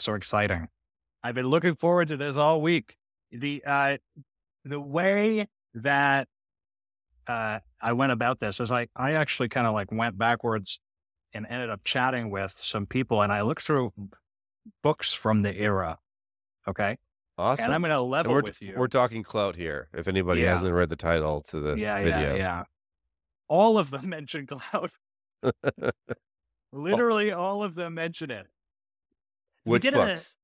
so exciting. I've been looking forward to this all week. The uh, the way that uh, I went about this is like I actually kind of like went backwards and ended up chatting with some people, and I looked through books from the era. Okay, Awesome. and I'm going to level we're, with you. we're talking Klout here. If anybody Yeah. hasn't read the title to this yeah, video, yeah, yeah. All of them mention Klout. Literally, all of them mention it. We which did books?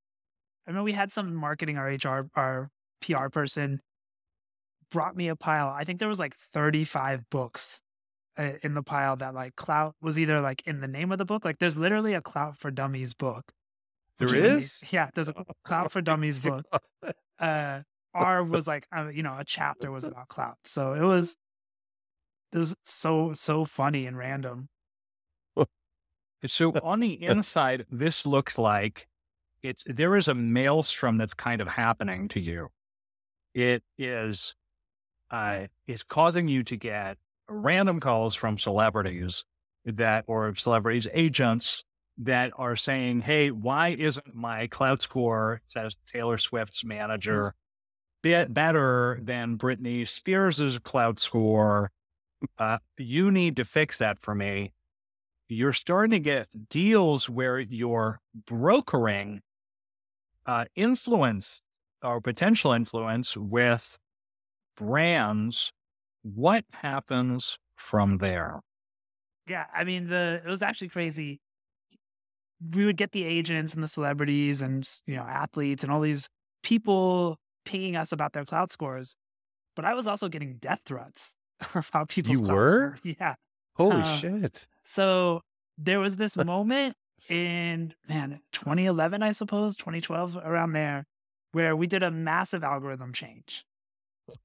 A, I mean, we had some marketing, our HR, our PR person brought me a pile. I think there was like 35 books uh, in the pile that like Klout was either like in the name of the book. Like there's literally a Klout for dummies book. There is? is? Yeah. There's a Klout for dummies book. Uh, R was like, uh, you know, a chapter was about Klout. So it was, it was so, so funny and random. So on the inside, this looks like it's there is a maelstrom that's kind of happening to you. It is uh is causing you to get random calls from celebrities that or celebrities agents that are saying, Hey, why isn't my Klout score says Taylor Swift's manager bit better than Britney Spears's Klout score? Uh, you need to fix that for me you're starting to get deals where you're brokering uh, influence or potential influence with brands. What happens from there? Yeah, I mean the it was actually crazy. We would get the agents and the celebrities and you know athletes and all these people pinging us about their Klout scores, but I was also getting death threats about people's. You were? Yeah. Holy Uh, shit. So there was this moment in man 2011, I suppose 2012, around there, where we did a massive algorithm change,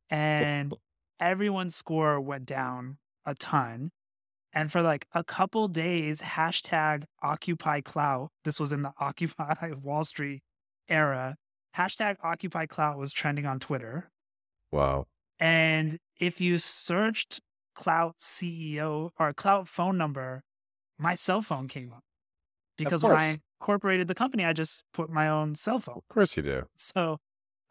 and everyone's score went down a ton. And for like a couple days, hashtag Occupy Klout, this was in the Occupy Wall Street era, hashtag Occupy Klout was trending on Twitter. Wow. And if you searched Klout CEO or Klout phone number, my cell phone came up. Because when I incorporated the company, I just put my own cell phone. Of course you do. So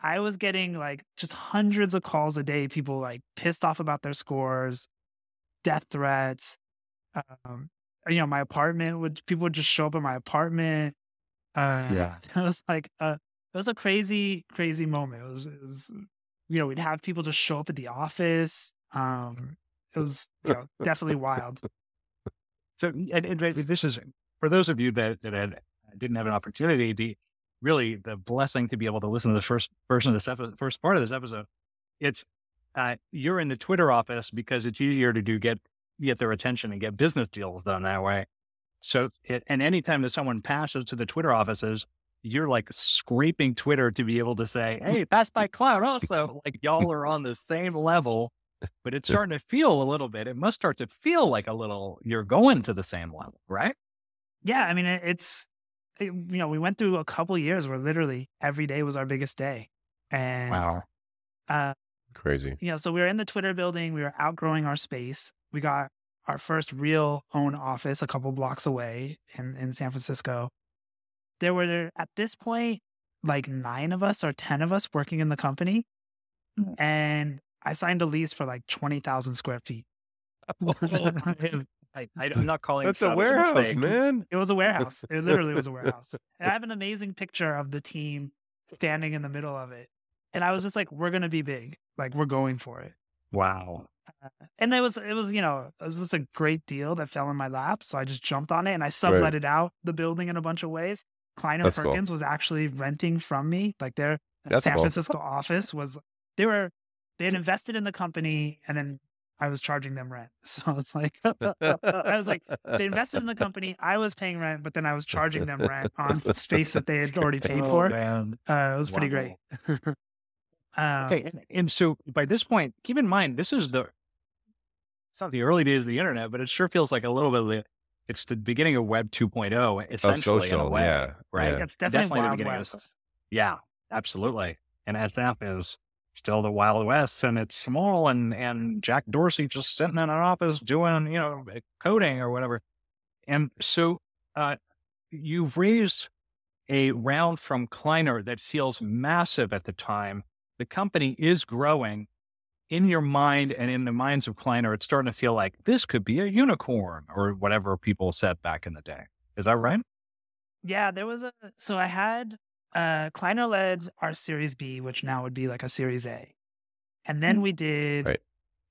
I was getting like just hundreds of calls a day, people like pissed off about their scores, death threats. Um, you know, my apartment would people would just show up at my apartment. Uh, Yeah. it was like a, it was a crazy, crazy moment. It was, it was, you know, we'd have people just show up at the office. Um, it was you know, definitely wild. So, and, and this is for those of you that that had, didn't have an opportunity. The really the blessing to be able to listen to the first version of this episode, first part of this episode. It's uh, you're in the Twitter office because it's easier to do get get their attention and get business deals done that way. So, it, and anytime that someone passes to the Twitter offices, you're like scraping Twitter to be able to say, "Hey, pass by Klout." Also, like y'all are on the same level, but it's starting to feel a little bit. It must start to feel like a little. You're going to the same level, right? Yeah, I mean, it's it, you know, we went through a couple years where literally every day was our biggest day, and Wow. uh, Crazy. you know, so we were in the Twitter building, we were outgrowing our space. We got our first real own office a couple blocks away in, in San Francisco. There were at this point like nine of us or 10 of us working in the company. Mm. And I signed a lease for like 20,000 square feet. Oh, I, I, am not calling That's a warehouse, mistake. man. It was a warehouse. It literally was a warehouse. And I have an amazing picture of the team standing in the middle of it. And I was just like, we're going to be big. Like, we're going for it. Wow. Uh, and it was it was you know it was just a great deal that fell in my lap so i just jumped on it and i sublet it out the building in a bunch of ways kleiner That's cool. perkins was actually renting from me like their That's san cool. francisco office was they were they had invested in the company and then i was charging them rent so it's like i was like they invested in the company i was paying rent but then i was charging them rent on space that they had already paid Oh, for man. uh, it was pretty great um, Okay, and, and so by this point, keep in mind this is the it's not the early days of the internet, but it sure feels like a little bit of the it's the beginning of Web 2.0, essentially in a social, way, yeah, right? yeah. it's definitely, Definitely the wild beginning of west. Yeah, absolutely. And SF is still the Wild West, and it's small, and and Jack Dorsey just sitting in an office doing you know coding or whatever. And so uh, you've raised a round from Kleiner that feels massive at the time. The company is growing. In your mind and in the minds of Kleiner, it's starting to feel like this could be a unicorn or whatever people said back in the day. Is that right? Yeah, there was a so I had uh Kleiner led our series B, which now would be like a series A. And then we did Right.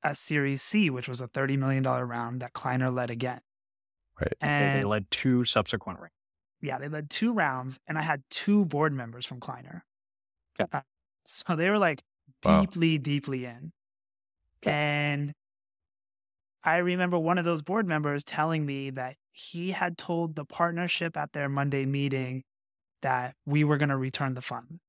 a series C, which was a $30 million round that Kleiner led again. Right. They- And they led two subsequent rounds. yeah, they led two rounds and I had two board members from Kleiner. Okay. Uh, so they were like Wow. deeply, deeply in. Okay. And I remember one of those board members telling me that he had told the partnership at their Monday meeting that we were going to return the fund.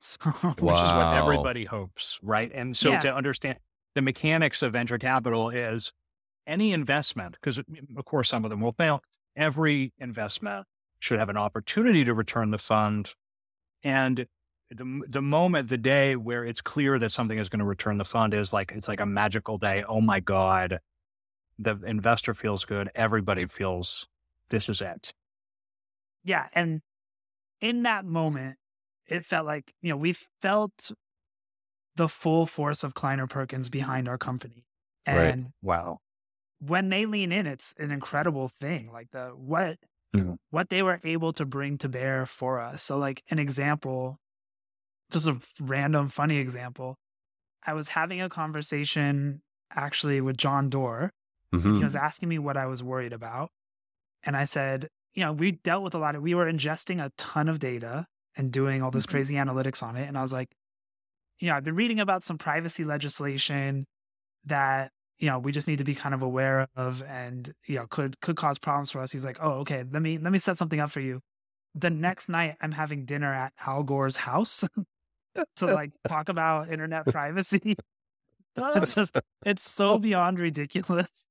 So, which is what everybody hopes, right? And so Yeah. to understand the mechanics of venture capital is any investment, because of course some of them will fail. Every investment should have an opportunity to return the fund. And the, the moment, the day where it's clear that something is going to return the fund is like, it's like a magical day. Oh my God. The investor feels good. Everybody feels this is it. Yeah. And in that moment, it felt like, you know, we felt the full force of Kleiner Perkins behind our company. Right. And Wow. when they lean in, it's an incredible thing. Like the what Mhm. what they were able to bring to bear for us. So, like an example, just a random funny example. I was having a conversation actually with John Doerr. Mhm. He was asking me what I was worried about, and I said, you know, we dealt with a lot of. We were ingesting a ton of data and doing all this Mhm. crazy analytics on it, and I was like, you know, I've been reading about some privacy legislation that you know we just need to be kind of aware of and you know could could cause problems for us he's like oh okay let me let me set something up for you the next night i'm having dinner at al gore's house to like talk about internet privacy it's just it's so beyond ridiculous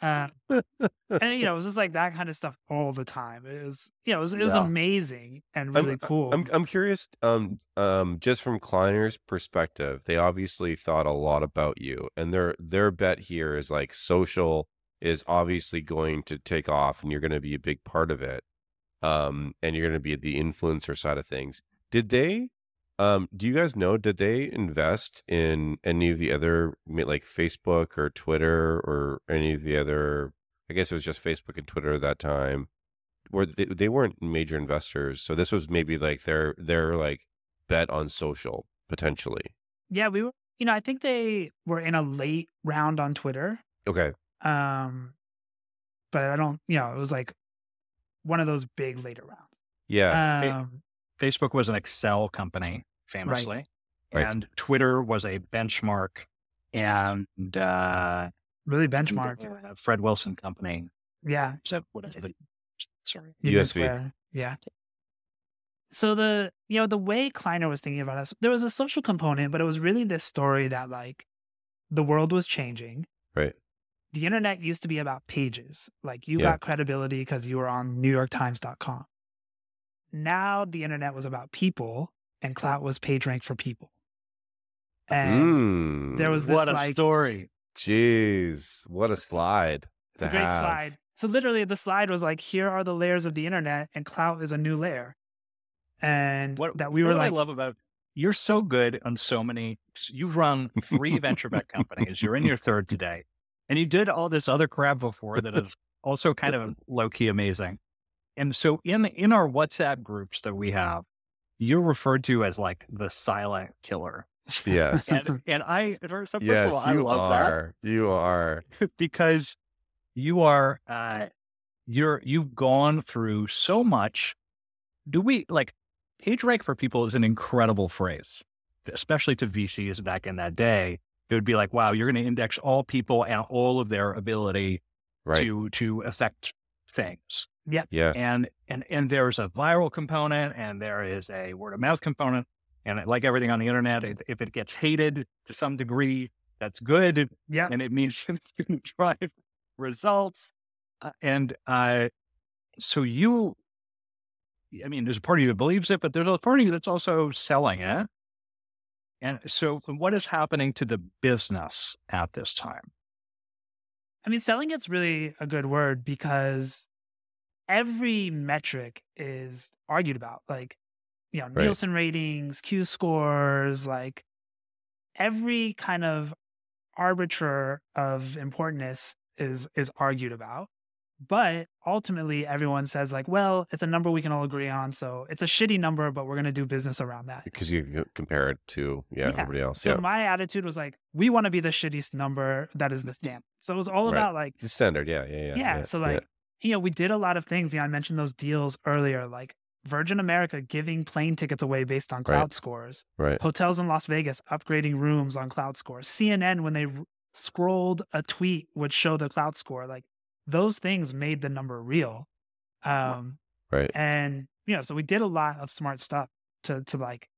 uh, and you know it was just like that kind of stuff all the time it was you know it was, it was Yeah. amazing and I'm- really cool I'm I'm curious. Um, um, just from Kleiner's perspective, they obviously thought a lot about you, and their their bet here is like social is obviously going to take off, and you're going to be a big part of it. Um, and you're going to be the influencer side of things. Did they? Um, do you guys know? Did they invest in any of the other like Facebook or Twitter or any of the other? I guess it was just Facebook and Twitter at that time Where they, they weren't major investors so this was maybe like their their like bet on social potentially yeah we were you know i think they were in a late round on twitter okay Um, but I don't, you know, it was like one of those big later rounds. yeah Hey, Um, Facebook was an Accel company, famously, Right. and Twitter was a benchmark, and uh, really benchmark. uh, Fred Wilson company. Yeah. Is that what is it? Sorry. USV. Square. Yeah. So the, you know, the way Kleiner was thinking about us, there was a social component, but it was really this story that like the world was changing. right The internet used to be about pages. Like you Yeah. got credibility because you were on NewYorkTimes.com. Now the internet was about people and Klout was page rank for people. And mm, there was this What a like story! jeez what a slide It's a great have. slide. So literally, the slide was like, "Here are the layers of the internet, and Klout is a new layer." And What that we what were do like, I love about you're so good on so many. You've run three venture back companies. You're in your third today, and you did all this other crap before that is also kind of low key amazing. And so in in our WhatsApp groups that we have, you're referred to as like the silent killer. yes. And, and I first of yes all, I you love that. are. You are. Because you are uh you're you've gone through so much. Do we like page rank for people is an incredible phrase especially to vcs back in that day. It would be like wow you're going to index all people and all of their ability right. to to affect things. Yeah. yeah. And and and there's a viral component and there is a word of mouth component and like everything on the internet if it gets hated to some degree that's good "Yeah, and it means it's going to drive results. Uh, and uh, so you, I mean, there's a part of you that believes it, but there's a part of you that's also selling it. And so, what is happening to the business at this time? I mean, selling it's really a good word because every metric is argued about. Like, you know, Right. Nielsen ratings, Q scores, like every kind of arbiter of importance is is argued about. But ultimately everyone says like, well, it's a number we can all agree on. So it's a shitty number, but we're gonna do business around that. Because you can compare it to yeah, Yeah. everybody else. So yeah. my attitude was like, we want to be the shittiest number that is the standard. So it was all Right. about like the standard. Yeah. Yeah. Yeah. yeah, so like you know we did a lot of things you know i mentioned those deals earlier like virgin america giving plane tickets away based on Klout Right. scores right. hotels in las vegas upgrading rooms on Klout scores cnn when they r- scrolled a tweet would show the Klout score like those things made the number real um Right. and you know so we did a lot of smart stuff to to like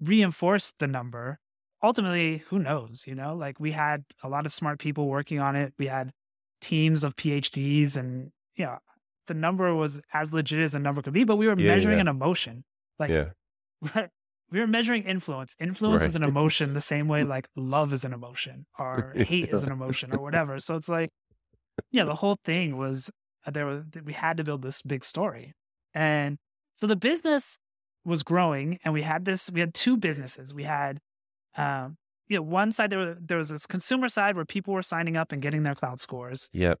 reinforce the number ultimately who knows you know like we had a lot of smart people working on it we had teams of phds and you know the number was as legit as a number could be but we were Yeah, measuring yeah. an emotion. Like yeah. we were measuring influence. Influence is an emotion the same way like love is an emotion or hate is an emotion or whatever. So it's like yeah the whole thing was uh, there was we had to build this big story. And so the business was growing and we had this we had two businesses. We had um you know one side there, were, there was this consumer side where people were signing up and getting their Klout scores. Yep.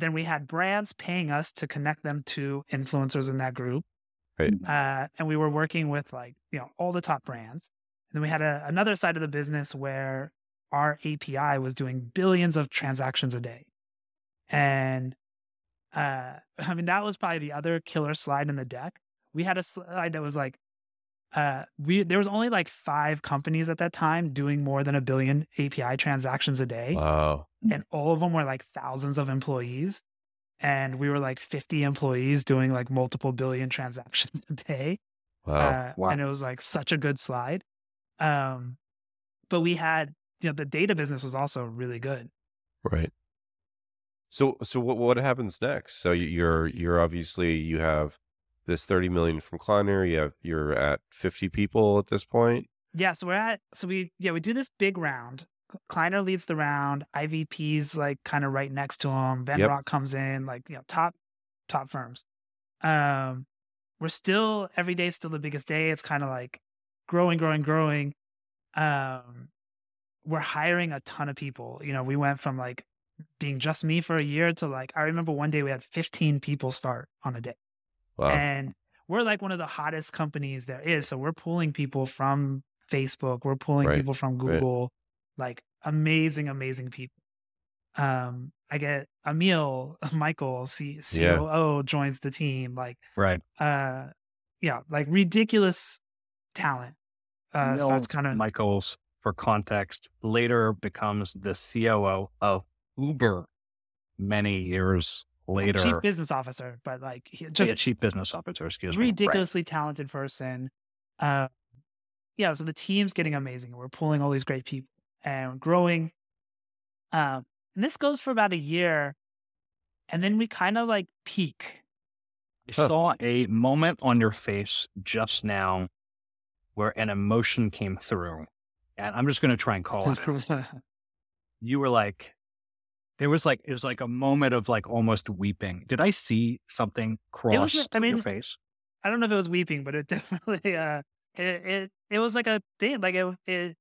Then we had brands paying us to connect them to influencers in that group Right. uh, and we were working with like you know all the top brands. And then we had a, another side of the business where our api was doing billions of transactions a day. And uh, i mean that was probably the other killer slide in the deck. We had a slide that was like uh, we there was only like five companies at that time doing more than a billion api transactions a day Wow. and all of them were like thousands of employees and we were like 50 employees doing like multiple billion transactions a day Wow. uh, Wow. and it was like such a good slide um but we had you know the data business was also really good Right. So so what what happens next? So you- you're you're obviously you have this 30 million from Kleiner, you have you're at 50 people at this point. yeah so we're at so we yeah we do this big round. Kleiner leads the round. Ivp's like kind of right next to him venrock Yep. comes in like you know top top firms. Um we're still every day is still the biggest day. It's kind of like growing growing growing. Um we're hiring a ton of people. You know we went from like being just me for a year to like i remember one day we had 15 people start on a day Wow. and we're like one of the hottest companies there is. So we're pulling people from Facebook, we're pulling Right, people from right. Google, like amazing, amazing people. Um, I get Emil, Michael, C- Yeah. Joins the team, like Right. uh yeah, like ridiculous talent. Uh so it's kind of Michaels, for context, later becomes the COO of Uber many years later. chief business officer, but like he- Yeah, just chief business officer, excuse me. Right. ridiculously talented person. Uh, yeah, so the team's getting amazing. We're pulling all these great people and growing. Um, and this goes for about a year, and then we kind of like peak. I Huh. saw a moment on your face just now where an emotion came through. And I'm just going to try and call it. You were like, there was like, it was like a moment of like almost weeping. Did I see something cross I mean, your face? I don't know if it was weeping, but it definitely uh, it it, it was like a thing. Like it, it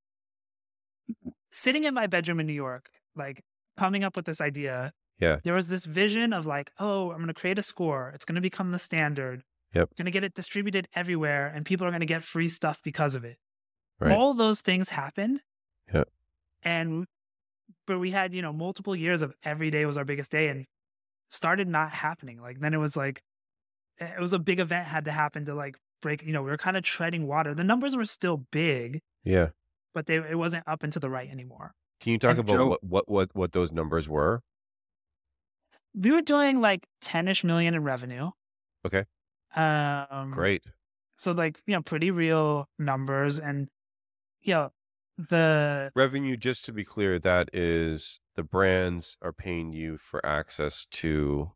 sitting in my bedroom in New York, like coming up with this idea. Yeah. There was this vision of like, oh, I'm going to create a score. It's going to become the standard. Yep. Going to get it distributed everywhere, and people are going to get free stuff because of it. Right. All those things happened. Yep. And but we had you know multiple years of every day was our biggest day, and started not happening. Like then it was like it was a big event had to happen to like break. You know, we were kind of treading water. The numbers were still big, yeah. but they it wasn't up and to the right anymore. Can you talk And about Joe- what, what what what those numbers were? We were doing like ten ish million in revenue. Okay. Um, Great. So like you know pretty real numbers, and you know the Revenue just to be clear that is the brands are paying you for access to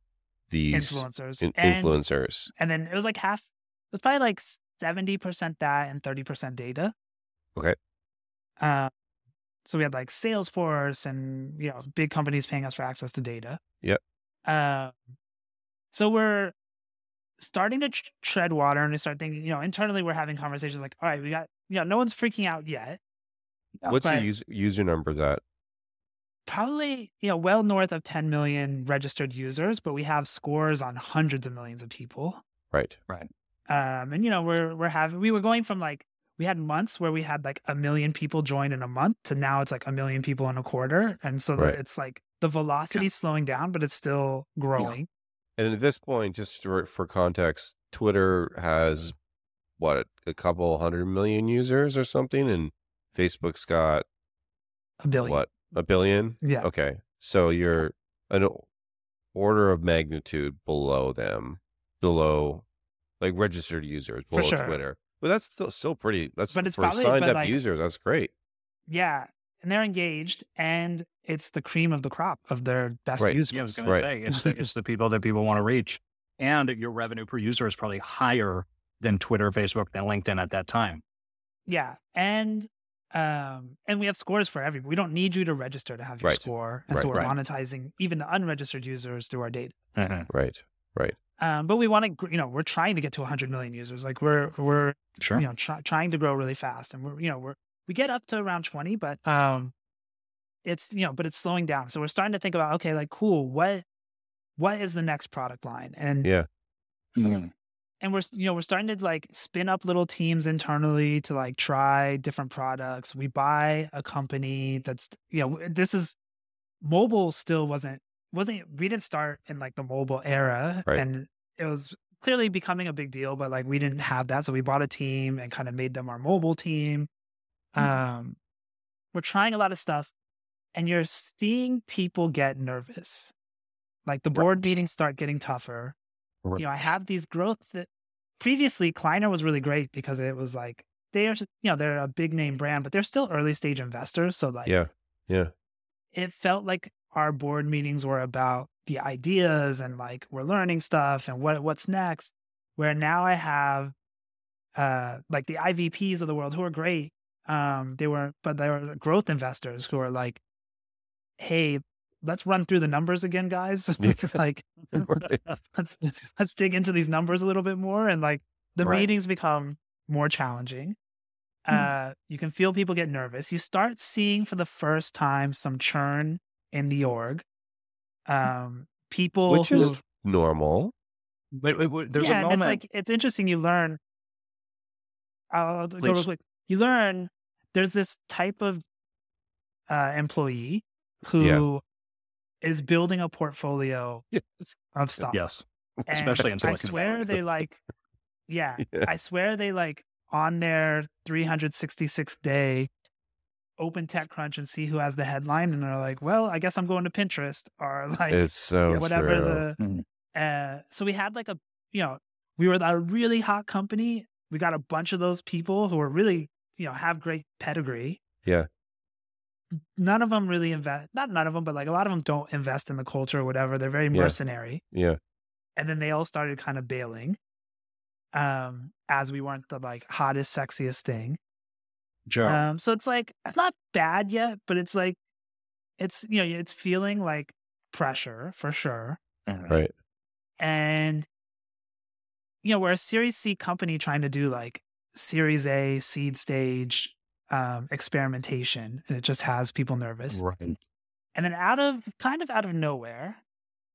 these influencers in- and influencers. and then it was like half. It was probably like seventy percent that and thirty percent data. Okay. Uh, so we had like Salesforce and you know big companies paying us for access to data. Yep. Uh, so we're starting to tr- tread water and we start thinking, you know, internally we're having conversations like, all right, we got, you know, no one's freaking out yet. What's the user, user number that? Probably, you know, well north of 10 million registered users, but we have scores on hundreds of millions of people. Right. Right. Um, and you know, we're we're having we were going from like we had months where we had like a million people join in a month to now it's like a million people in a quarter, and so Right. it's like the velocity's slowing down, but it's still growing. And at this point, just for, for context, Twitter has what a couple hundred million users or something, and Facebook's got A billion. what a billion. Yeah. Okay, so you're an order of magnitude below them, below like registered users below sure. Twitter. But that's still still pretty. That's But it's for probably- signed but, up like- users. That's great. Yeah. And they're engaged and it's the cream of the crop of their best Right. users. Yeah, I was going to Right. say it's the, it's the people that people want to reach, and your revenue per user is probably higher than Twitter, Facebook, than LinkedIn at that time. Yeah. And um and we have scores for everybody. We don't need you to register to have your Right. score. And so we're Right. monetizing even the unregistered users through our data. Right. Right. Um, but we want to, you know, we're trying to get to 100 million users. Like we're we're Sure. you know try, trying to grow really fast, and we're you know we're we get up to around 20, but um, it's you know, but it's slowing down. So we're starting to think about okay, like cool, what what is the next product line? And Yeah. Mhm. And we're you know we're starting to like spin up little teams internally to like try different products. We buy a company that's you know this is mobile still wasn't wasn't we didn't start in like the mobile era Right. and it was clearly becoming a big deal but like we didn't have that so we bought a team and kind of made them our mobile team. Um we're trying a lot of stuff and you're seeing people get nervous. Like the board meetings start getting tougher Right. you know i have these growth that previously kleiner was really great because it was like they're you know they're a big name brand but they're still early stage investors so like Yeah. Yeah. it felt like our board meetings were about the ideas and like we're learning stuff and what what's next. Where now I have uh like the IVPs of the world who are great. Um they were but they were growth investors who are like, hey, let's run through the numbers again, guys. Like Right. let's let's dig into these numbers a little bit more and like the Right. meetings become more challenging Hmm. uh you can feel people get nervous you start seeing for the first time some churn in the org um people Which is normal. But, but- but there's yeah, a moment. it's like it's interesting you learn i'll, I'll go real quick you learn there's this type of uh employee who is building a portfolio Yes. of stuff yes, And especially in I swear they like, yeah, Yeah. I swear they like on their 366 day open TechCrunch and see who has the headline, and they're like, well, I guess I'm going to Pinterest or like It's so whatever true. the. Uh, so we had like a, you know, we were a really hot company. We got a bunch of those people who were really, you know, have great pedigree. Yeah. None of them really invest. Not none of them, but like a lot of them don't invest in the culture or whatever. They're very mercenary Yeah. and then they all started kind of bailing um as we weren't the like hottest sexiest thing Joe. um so it's like it's not bad yet but it's like it's you know it's feeling like pressure for sure Mhm. Right. and you know we're a series c company trying to do like series a seed stage um experimentation and it just has people nervous Right. and then out of kind of out of nowhere,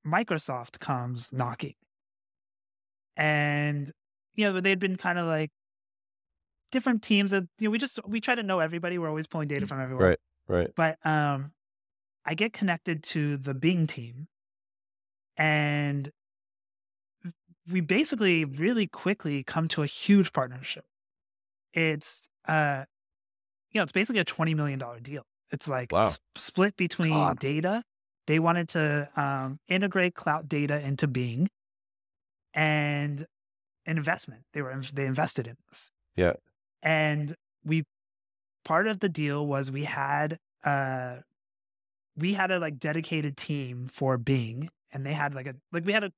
Microsoft comes knocking. And you know, they'd been kind of like different teams that you know, we just we try to know everybody. We're always pulling data from everywhere. Right. Right. But um I get connected to the Bing team and we basically really quickly come to a huge partnership. It's uh you know, it's basically a $20 million deal. It's like Wow. s- split between God. data. They wanted to um, integrate Klout data into Bing and an investment. They were they invested in this. Yeah. And we part of the deal was we had uh we had a like dedicated team for Bing and they had like a like we had a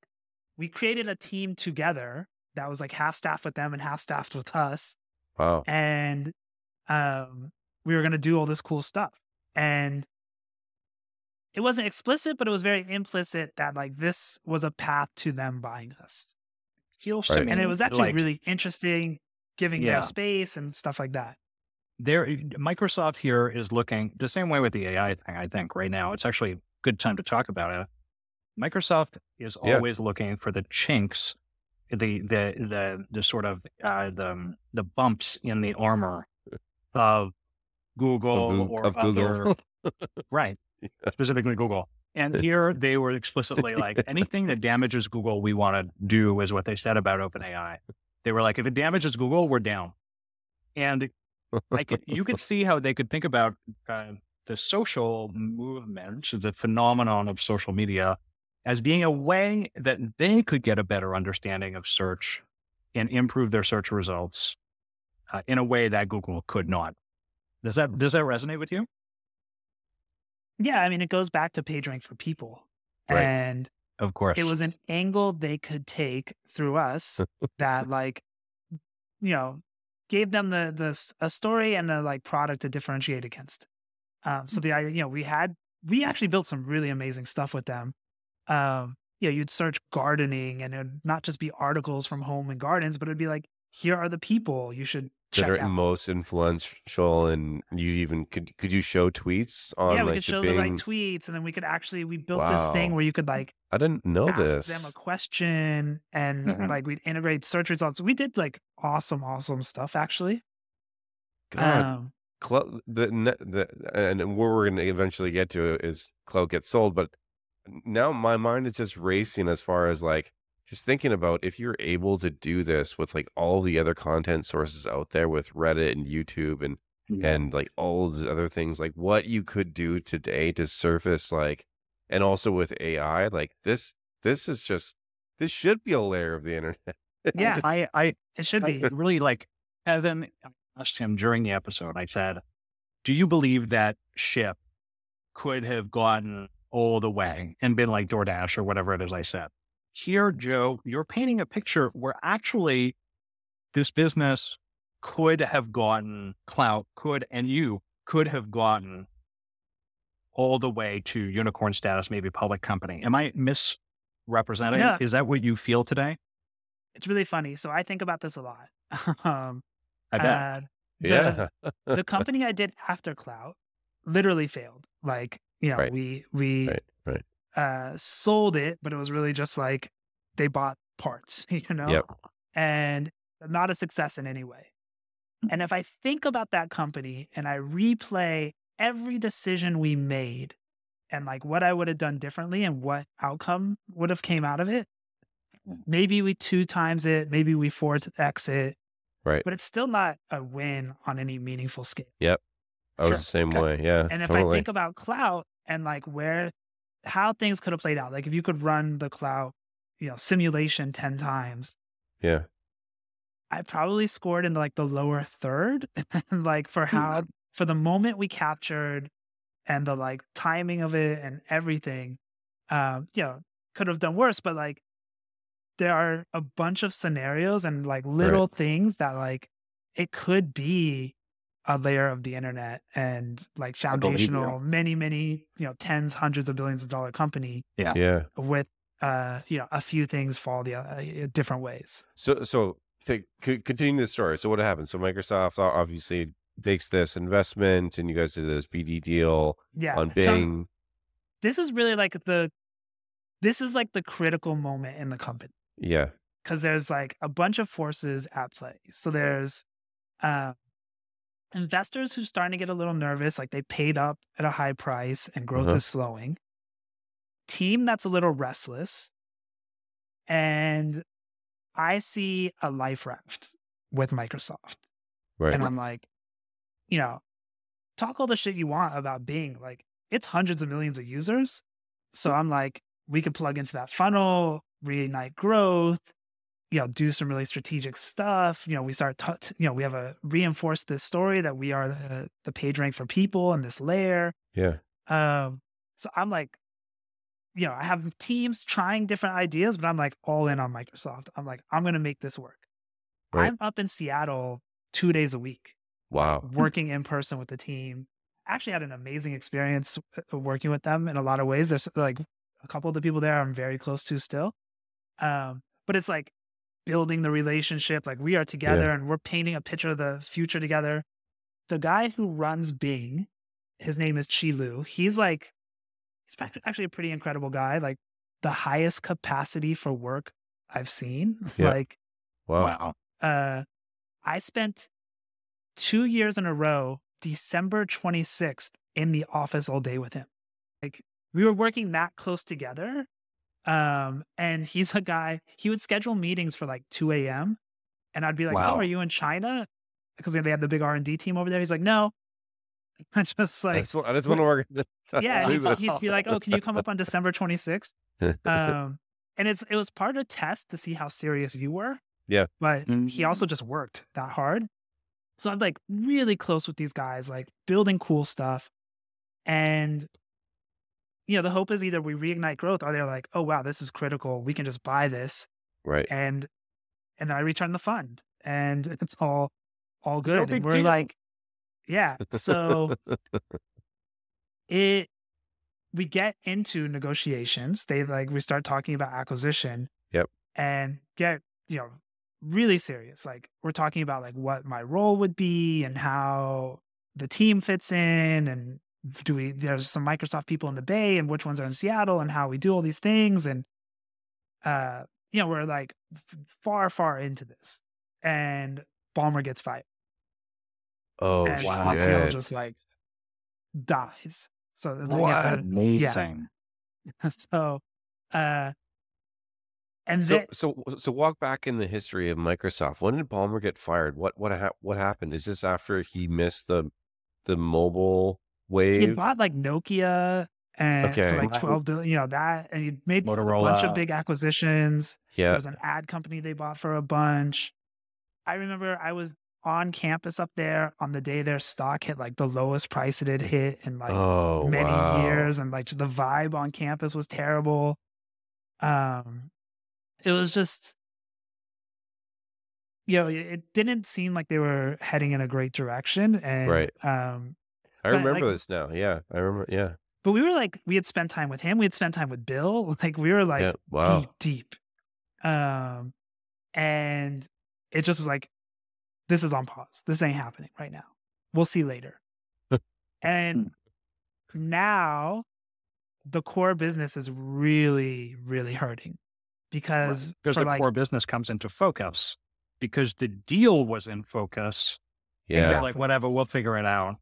we created a team together that was like half staffed with them and half staffed with us Wow. and um we were going to do all this cool stuff and it wasn't explicit but it was very implicit that like this was a path to them buying us feels Right. and it was actually like really interesting giving Yeah. them space and stuff like that. there. Microsoft here is looking the same way with the AI thing. I think right now it's actually a good time to talk about it. Microsoft is Yeah. always looking for the chinks, the the the the sort of uh, the the bumps in the armor of Google Goo- or of Google. other right, specifically Google. And here they were explicitly like anything that damages Google, we want to do is what they said about OpenAI. They were like, if it damages Google, we're down. And I could, you could see how they could think about uh, the social movement, the phenomenon of social media, as being a way that they could get a better understanding of search and improve their search results uh, in a way that Google could not. Does that does that resonate with you? Yeah, I mean, it goes back to PageRank for people, Right. and Of course. it was an angle they could take through us that, like, you know, gave them the the a story and a like product to differentiate against. Um, so the idea, you know, we had we actually built some really amazing stuff with them. Um, yeah, you'd search gardening, and it'd not just be articles from home and gardens, but it'd be like, here are the people you should that are out. most influential and you even could could you show tweets on yeah, we like could the show Bing? the right tweets, and then we could actually we built this thing where you could like I didn't know ask this. them a question and Mhm. like we'd integrate search results. We did like awesome, awesome stuff actually. God, Um, Klout, the, ne- the and where we're going to eventually get to is Klout gets sold, but now my mind is just racing as far as like just thinking about if you're able to do this with like all the other content sources out there with Reddit and YouTube and and like all these other things, like what you could do today to surface like, and also with AI, like this, this is just this should be a layer of the internet. yeah, I, I, it should be. really like Evan I asked him during the episode. I said, "Do you believe that Shyp could have gotten all the way and been like DoorDash or whatever it is?" I said. Here, Joe, you're painting a picture where actually this business could have gotten Klout, could and you could have gotten all the way to unicorn status, maybe public company. Am I misrepresenting? Yeah. Is that what you feel today? It's really funny. So I think about this a lot. um, I bet. the, Yeah, the company I did after Klout literally failed. Like, you know, Right. we we Right, right. Uh sold it, but it was really just like they bought parts, you know? Yep. And not a success in any way. And if I think about that company and I replay every decision we made and like what I would have done differently and what outcome would have came out of it, maybe we two times it, maybe we four x it, right. but it's still not a win on any meaningful scale. Yep. I was Sure. the same Okay. way. Yeah, And if I think about Klout and like where how things could have played out, like if you could run the Klout, you know, simulation 10 times, yeah, I probably scored in like the lower third. like for how for the moment we captured and the like timing of it and everything, um, you know, could have done worse, but like there are a bunch of scenarios and like little things that like it could be a layer of the internet and like I believe you. foundational many many you know tens hundreds of billions of dollar company Yeah. yeah. with uh you know a few things fall the uh, different ways So, so to c- continue the story. So, what happened? So, Microsoft obviously makes this investment, and you guys did this BD deal yeah on So Bing. this is really like the this is like the critical moment in the company yeah, because there's like a bunch of forces at play so there's uh investors who's starting to get a little nervous like they paid up at a high price and growth Uh-huh. is slowing team that's a little restless and i see a life raft with microsoft right. and i'm like you know talk all the shit you want about Bing like it's hundreds of millions of users so i'm like we could plug into that funnel reignite growth you know do some really strategic stuff you know we start t- you know we have a reinforce this story that we are the, the page rank for people in this layer yeah, um so i'm like you know i have teams trying different ideas but i'm like all in on microsoft i'm like i'm gonna make this work Right. i'm up in seattle two days a week wow. working in person with the team. I actually had an amazing experience uh, working with them in a lot of ways. There's like a couple of the people there I'm very close to still. Um, but it's like building the relationship. Like we are together and we're painting a picture of the future together. The guy who runs Bing, his name is Qi Lu. He's like, he's actually a pretty incredible guy. Like the highest capacity for work I've seen. Yeah. Like, Wow. Wow. uh, I spent two years in a row, December 26th, in the office all day with him. Like we were working that close together. Um, and he's a guy, he would schedule meetings for like 2 a.m. And I'd be like, Wow. Oh, are you in China? Because they had the big R and D team over there. He's like, No. I just I like just, wa- I just want to work. yeah, do he's, this. he's like, Oh, can you come up on December 26th? Um, and it's it was part of a test to see how serious you were. Yeah. But he Mhm. also just worked that hard. So I'm like really close with these guys, like building cool stuff. And you know, the hope is either we reignite growth or they're like, oh wow, this is critical. We can just buy this right. and and then I return the fund. And it's all all good. big and we're deal. like, yeah. So it we get into negotiations. They like we start talking about acquisition. Yep. And get, you know, really serious. Like we're talking about like what my role would be and how the team fits in and do we there's some Microsoft people in the Bay and which ones are in Seattle and how we do all these things and uh you know we're like f- far far into this and Ballmer gets fired oh and wow. Montiel just like dies. So What? uh, Amazing. so uh and So, then so, so walk back in the history of Microsoft. When did Ballmer get fired? What, what, hap what happened? Is this after he missed the, the mobile he had bought like Nokia and Okay. for like Right. 12 billion, you know, that and he made Motorola. a bunch of big acquisitions. Yeah, There Yeah. was an ad company they bought for a bunch. I remember I was on campus up there on the day their stock hit like the lowest price it had hit in like oh, many wow. years and like the vibe on campus was terrible um it was just you know it- it didn't seem like they were heading in a great direction and Right. um I remember like- this now. Yeah. I remember. Yeah. but we were like we had spent time with him we had spent time with bill like we were like yeah. Wow. deep deep um and it just was like this is on pause this ain't happening right now we'll see later and now the core business is really really hurting because because the like core business comes into focus because the deal was in focus. Yeah. Exactly. like, whatever, we'll figure it out.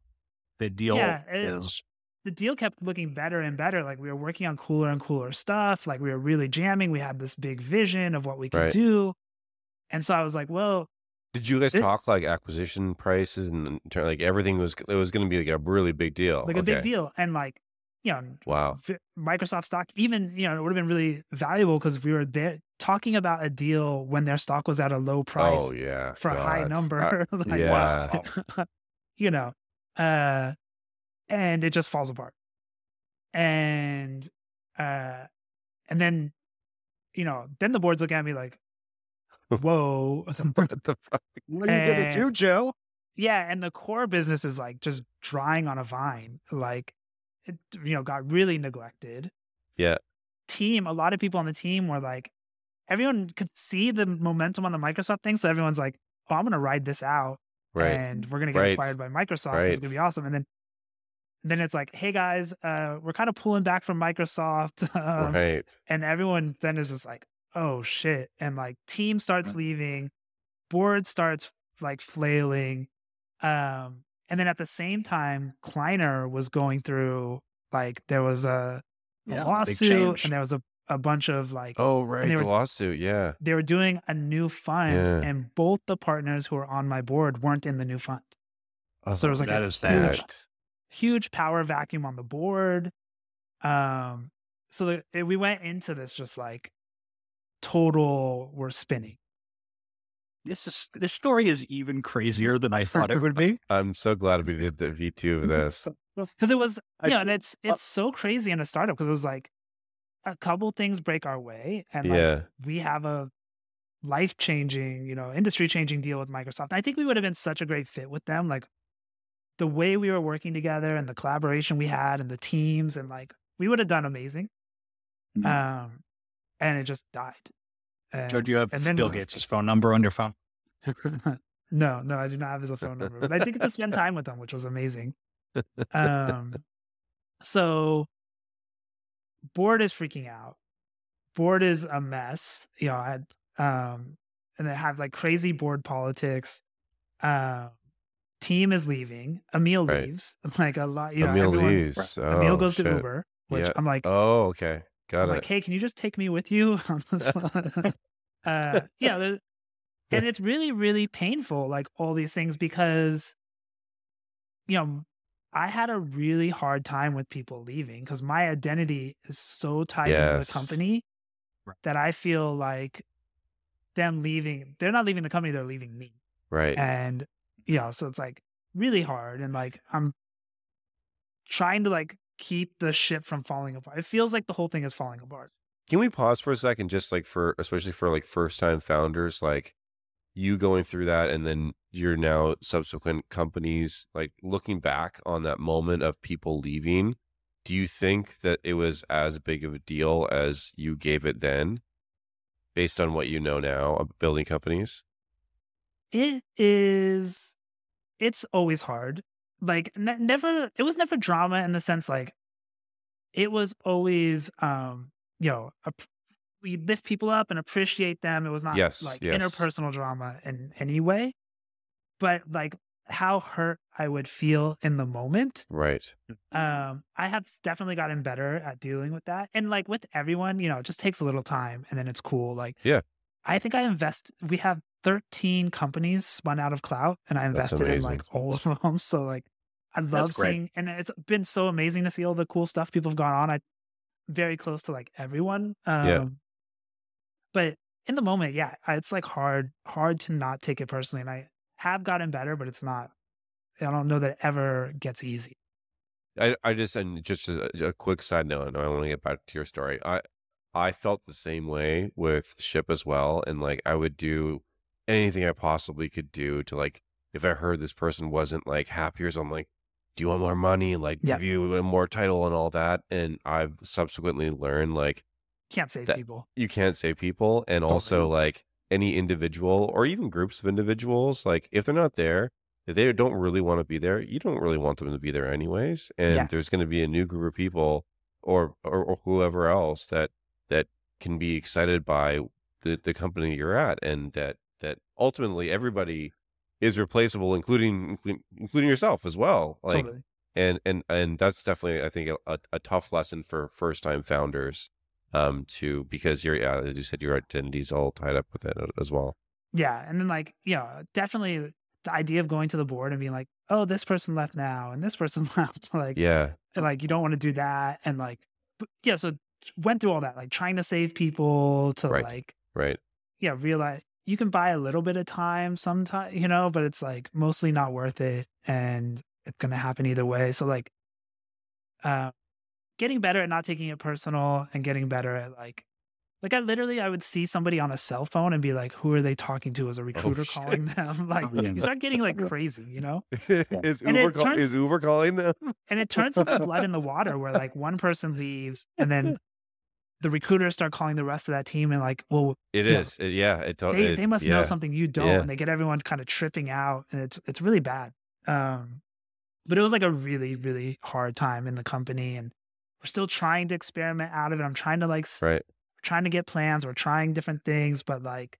The deal Yeah, it- is the deal kept looking better and better. Like we were working on cooler and cooler stuff. Like we were really jamming. We had this big vision of what we could Right. do. And so I was like, well, Did you guys It- talk like acquisition prices and like everything was, it was going to be like a really big deal. like a big Oh, deal. And like, you know, Wow. Microsoft stock, even, you know, it would have been really valuable because we were there talking about a deal when their stock was at a low oh, price Oh yeah. for a high God. number. like, yeah. wow. you know, uh, and it just falls apart. And, uh, and then, you know, then the boards look at me like, whoa. what the fuck? What are you gonna do, Joe? yeah. And the core business is like just drying on a vine. Like, it, you know, got really neglected. Yeah. Team, a lot of people on the team were like, everyone could see the momentum on the Microsoft thing. So everyone's like, oh, I'm going to ride this out. Right. and we're gonna get Right. acquired by Microsoft. It's gonna be awesome. And then then it's like, hey guys, uh, we're kind of pulling back from Microsoft, um, right. and everyone then is just like, oh shit, and like team starts leaving, board starts like flailing, um, and then at the same time, Kleiner was going through like there was a, a Yeah, lawsuit and there was a a bunch of like Oh right. they The were- lawsuit. Yeah. they were doing a new fund Yeah. and both the partners who were on my board weren't in the new fund. So it was like that a is huge, that. huge power vacuum on the board. Um, so the, it- we went into this just like total, we're spinning. This is this story is even crazier than I thought it would be. I'm so glad we did the V two of this. Because it was, yeah, you know, and it's it's so crazy in a startup because it was like a couple things break our way, and like yeah. we have a life changing, you know, industry changing deal with Microsoft. I think we would have been such a great fit with them. Like the way we were working together and the collaboration we had and the teams and like we would have done amazing. Mhm. Um and it just died. And, Joe, do you have and then- Bill Gates' phone number on your phone? no, no, I do not have his phone number, but I did get to spend time with them, which was amazing. Um, so board is freaking out. Board is a mess. You know, I um, and they have like crazy board politics. Um, team is leaving. Emil Right. leaves. Like a lot. You know, Emil everyone, leaves. Emil Oh, goes shit. to Uber, which Yeah. I'm like, Oh, okay. Got I'm it. like, hey, can you just take me with you on this one? uh, yeah, and it's really, really painful, like all these things, because you know, I had a really hard time with people leaving because my identity is so tied Yes. the company that I feel like them leaving, they're not leaving the company, they're leaving me. right. And yeah, so it's like really hard. And like I'm trying to like keep the ship from falling apart. It feels like the whole thing is falling apart. Can we pause for a second, just like for, especially for like first time founders, like you going through that and then your now subsequent companies, like looking back on that moment of people leaving, do you think that it was as big of a deal as you gave it then, based on what you know now of building companies? It is. It's always hard. Like ne- never. It was never drama in the sense like. It was always, um, you know, ap- we lift people up and appreciate them. It was not Yes, like yes. interpersonal drama in any way, but like how hurt I would feel in the moment. Right. Um, I have definitely gotten better at dealing with that, and like with everyone, you know, it just takes a little time, and then it's cool. Like, Yeah. I think I invest. We have 13 companies spun out of Klout, and I invested in like all of them. So like, I love seeing, and it's been so amazing to see all the cool stuff people have gone on. I very close to like everyone. Um, Yeah. But in the moment, yeah, it's like hard, hard to not take it personally, and I have gotten better, but it's not. I don't know that it ever gets easy. I, I just and just a, a quick side note, and I want to get back to your story. I I felt the same way with Shyp as well, and like I would do anything I possibly could do to like if I heard this person wasn't like happier, so I'm like, do you want more money? Like Yeah. give you a more title and all that. And I've subsequently learned like Can't save people. you can't save people, and also like any individual or even groups of individuals, like if they're not there, if they don't really want to be there, you don't really want them to be there anyways. And Yeah. there's going to be a new group of people or, or or whoever else that that can be excited by the the company you're at, and that that ultimately everybody is replaceable, including including, including yourself as well. Like totally. and and and that's definitely I think a, a tough lesson for first time founders um to because your yeah as you said your identity's all tied up with it as well Yeah. And then like, yeah, definitely the idea of going to the board and being like, oh, this person left now and this person left. like, yeah like you don't want to do that. And like, yeah, so went through all that, like trying to save people to Right. like, right yeah, realize you can buy a little bit of time sometimes, you know, but it's like mostly not worth it. And it's going to happen either way. So like, uh, getting better at not taking it personal and getting better at like, like I literally, I would see somebody on a cell phone and be like, "Who are they talking to?" As a recruiter Oh, calling them, like Oh, yeah. you start getting like crazy, you know. is Uber call, turns- is Uber calling them and it turns into blood in the water where like one person leaves and then the recruiters start calling the rest of that team and like well it is, Yeah. It- yeah it don't they, it- they must yeah. know something you don't and they get everyone kind of tripping out and it's it's really bad um but it was like a really really hard time in the company and we're still trying to experiment out of it. I'm trying to like right. trying to get plans. We're trying different things but like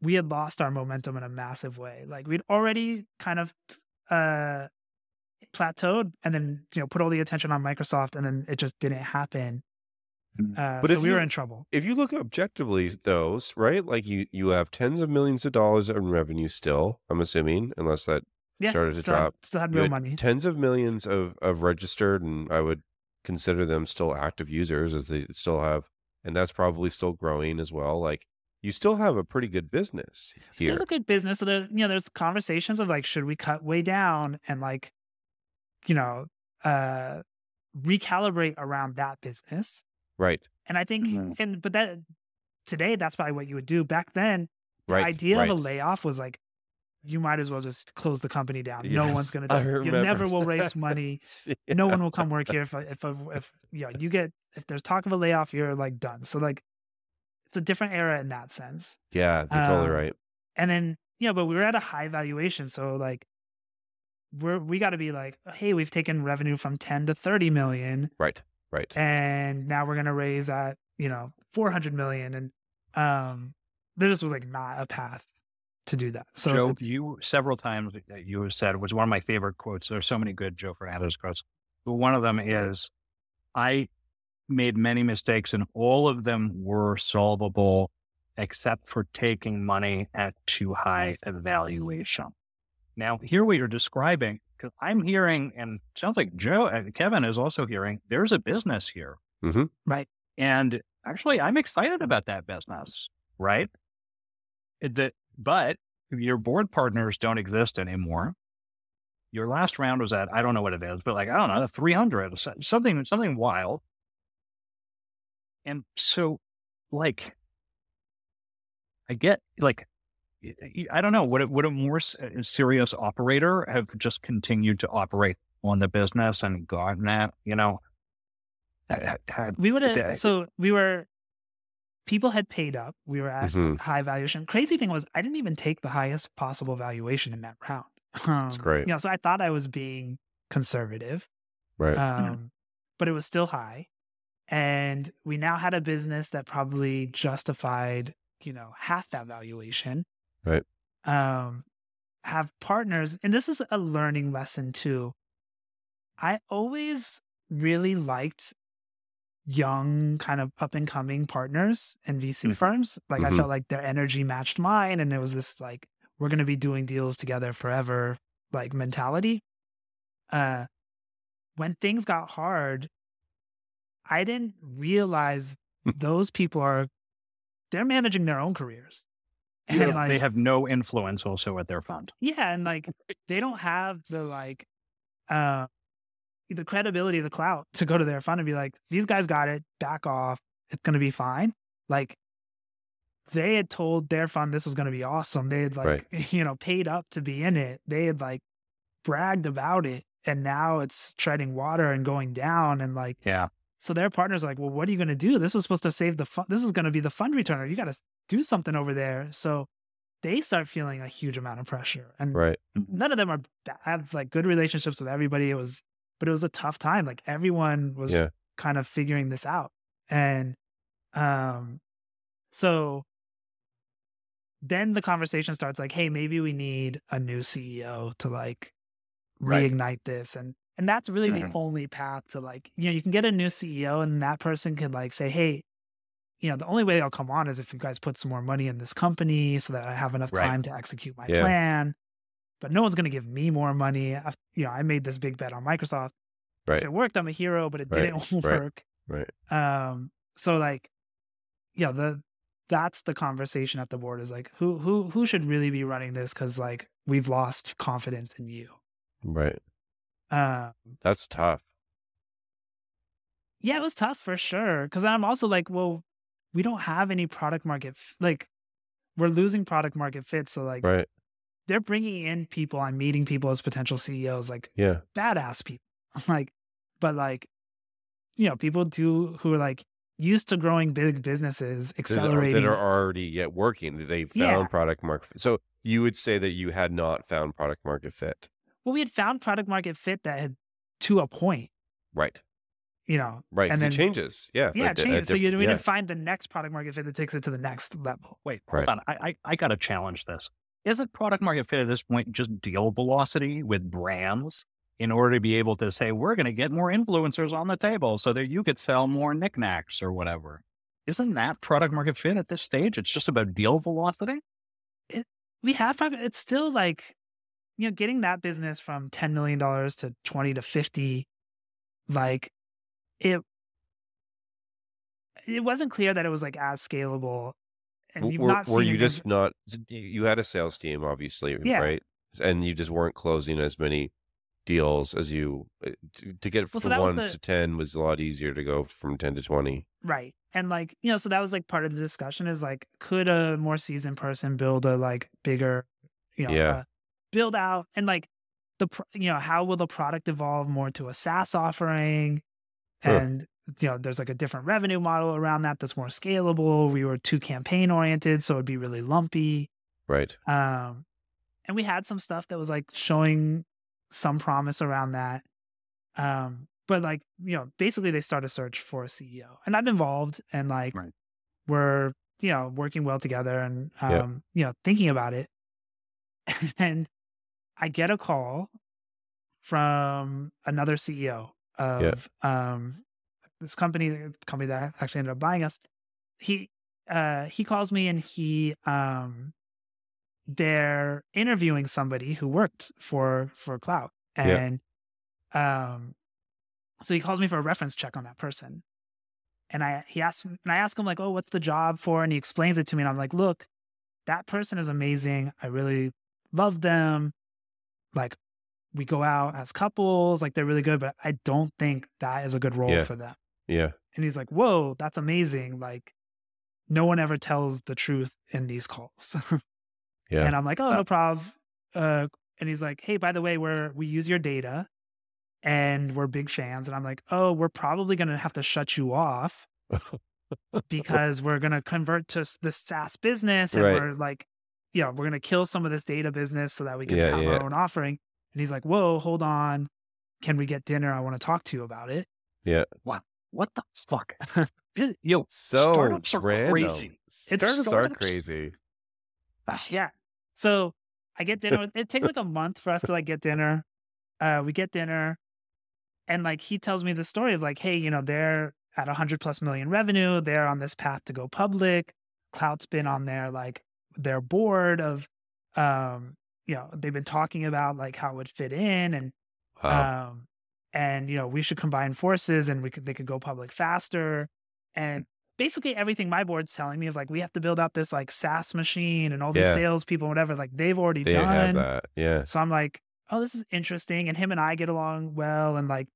we had lost our momentum in a massive way. Like we'd already kind of uh plateaued and then you know put all the attention on microsoft and then it just didn't happen. Mm. uh, But so if we you- were in trouble. if you look objectively those right like you you have tens of millions of dollars in revenue still i'm assuming unless that yeah started to still had- drop. still had real money. tens of millions of of registered and i would consider them still active users as they still have and that's probably still growing as well like you still have a pretty good business still here a good business. So there, you know, there's conversations of like, should we cut way down and like, you know, uh, recalibrate around that business. right And I think, Mhm. and but that today, that's probably what you would do. Back then, the right idea of a layoff was like, you might as well just close the company down. no one's going to do it. You never will raise money. Yeah. No one will come work here if, if, if, if, yeah, you get, if there's talk of a layoff, you're like done. So like, it's a different era in that sense. Yeah, you're totally Um, right. And then, yeah, but we were at a high valuation. So like we're we gotta be like, hey, we've taken revenue from 10 to 30 million Right. Right. and now we're gonna raise at, you know, 400 million. And um there just was like not a path to do that. So Joe, you several times you have said was one of my favorite quotes. There's so many good Joe Fernandez quotes, but one of them is, "I made many mistakes, and all of them were solvable, except for taking money at too high a valuation." Now, here what you're describing, because I'm hearing, and sounds like Joe, uh, Kevin is also hearing. There's a business here, hmm Right. and actually, I'm excited about that business. Right? It- The, but your board partners don't exist anymore. Your last round was at I don't know what it is, but like I don't know, three hundred, something something wild. And so, like, I get like, I don't know, would it would a more uh, serious operator have just continued to operate on the business and gotten at you know, had, had we would have so we were people had paid up. We were at hmm high valuation. Crazy thing was I didn't even take the highest possible valuation in that round. Um, great. You know, so I thought I was being conservative. Right. Um, but it was still high. And we now had a business that probably justified, you know, half that valuation. Right. Um, have partners, and this is a learning lesson too. I always really liked young, kind of up and coming partners and VC Mhm. firms. Like I Mhm. felt like their energy matched mine, and it was this like we're going to be doing deals together forever, like mentality. Uh, when things got hard, I didn't realize those people are they're managing their own careers. And they like, have no influence also at their fund. yeah, and like they don't have the like uh the credibility, of the clout to go to their fund and be like, these guys got it, back off, it's gonna be fine. Like they had told their fund this was gonna be awesome. They had like, you know, paid up to be in it. They had like bragged about it. And now it's treading water and going down. And like, Yeah. so their partners like, well, what are you going to do? This was supposed to save the fund. This is going to be the fund returner. You got to do something over there. So they start feeling a huge amount of pressure. And Right. none of them are bad, have like good relationships with everybody. It was, but it was a tough time. Like everyone was Yeah. kind of figuring this out. And um, so then the conversation starts like, hey, maybe we need a new CEO to like Right. reignite this. And and that's really Mhm. the only path to like, you know, you can get a new CEO and that person can like say, hey, you know, the only way I'll come on is if you guys put some more money in this company so that I have enough Right. time to execute my Yeah. plan. But no one's going to give me more money. i you know, I made this big bet on Microsoft. Right. If it worked, I'm a hero, but it Right, didn't right. work. Right. Um, so like, yeah, the that's the conversation at the board is like, who who who should really be running this? Because like we've lost confidence in you. Right. Uh, That's tough. yeah, it was tough for sure. Because I'm also like, well, we don't have any product market f- like we're losing product market fit. So like Right. They're bringing in people. I'm meeting people as potential CEOs, like Yeah. badass people. like, but like, you know, people do who are like used to growing big businesses, That are- accelerating. That are already yet working. They found Yeah. product market fit. So you would say that you had not found product market fit. well, we had found product market fit that had to a point, Right. you know. Right. And then it changes. Yeah. Yeah, it changes. So you, we yeah. didn't find the next product market fit that takes it to the next level. Wait, hold Right. on. I, I, I got to challenge this. Isn't product market fit at this point just deal velocity with brands in order to be able to say, we're going to get more influencers on the table so that you could sell more knickknacks or whatever? Isn't that product market fit at this stage? It's just about deal velocity? We have. It's still like, you know, getting that business from ten million dollars to twenty to fifty, like it. It wasn't clear that it was like as scalable, and you've were, not were you just not you- had a sales team obviously Yeah. right and you just weren't closing as many deals as you uh, to, to get Well, so from that 1 the- to 10 was a lot easier to go from 10 to 20 Right. And like, you know, so that was like part of the discussion is like, could a more seasoned person build a like bigger, you know, Yeah. uh, build out and like the, you know, how will the product evolve more to a SaaS offering? Huh. You know, there's like a different revenue model around that that's more scalable. We were too campaign oriented, so it'd be really lumpy. Right. Um, and we had some stuff that was like showing some promise around that. Um, but like, you know, basically they start a search for a CEO. And I'm involved and like Right. we're, you know, working well together and um, Yeah. you know, thinking about it. and I get a call from another CEO of um this company, the company that actually ended up buying us. He uh he calls me and he um they're interviewing somebody who worked for for. Yeah. And um so he calls me for a reference check on that person. And I he asks and I ask him like, "Oh, what's the job for?" And he explains it to me and I'm like, "Look, that person is amazing. I really love them. Like we go out as couples, like they're really good, but I don't think that is a good role Yeah. for them." Yeah. And he's like, Whoa, that's amazing. Like, no one ever tells the truth in these calls. Yeah. and I'm like, Oh, Oh. no problem. Uh, and he's like, Hey, by the way, we're, we use your data and we're big fans. And I'm like, Oh, we're probably going to have to shut you off because we're going to convert to the this SaaS business. And Right. we're like, yeah, we're going to kill some of this data business so that we can Yeah, have yeah. our own offering. And he's like, Whoa, hold on. Can we get dinner? I want to talk to you about it. What the fuck? Yo, so startups are random. crazy. Startups are crazy. Ah, yeah. So I get dinner. with- it takes like a month for us to like get dinner. Uh, we get dinner, and like he tells me the story of like, hey, you know, they're at a hundred plus million revenue. They're on this path to go public. Klout's been on their like their board of, um, you know, they've been talking about like how it would fit in and Wow. um, and you know we should combine forces and we could they could go public faster and basically everything my board's telling me is like we have to build out this like SaaS machine and all these Yeah. salespeople whatever like they've already they done that. Yeah. so I'm like oh this is interesting and him and I get along well and like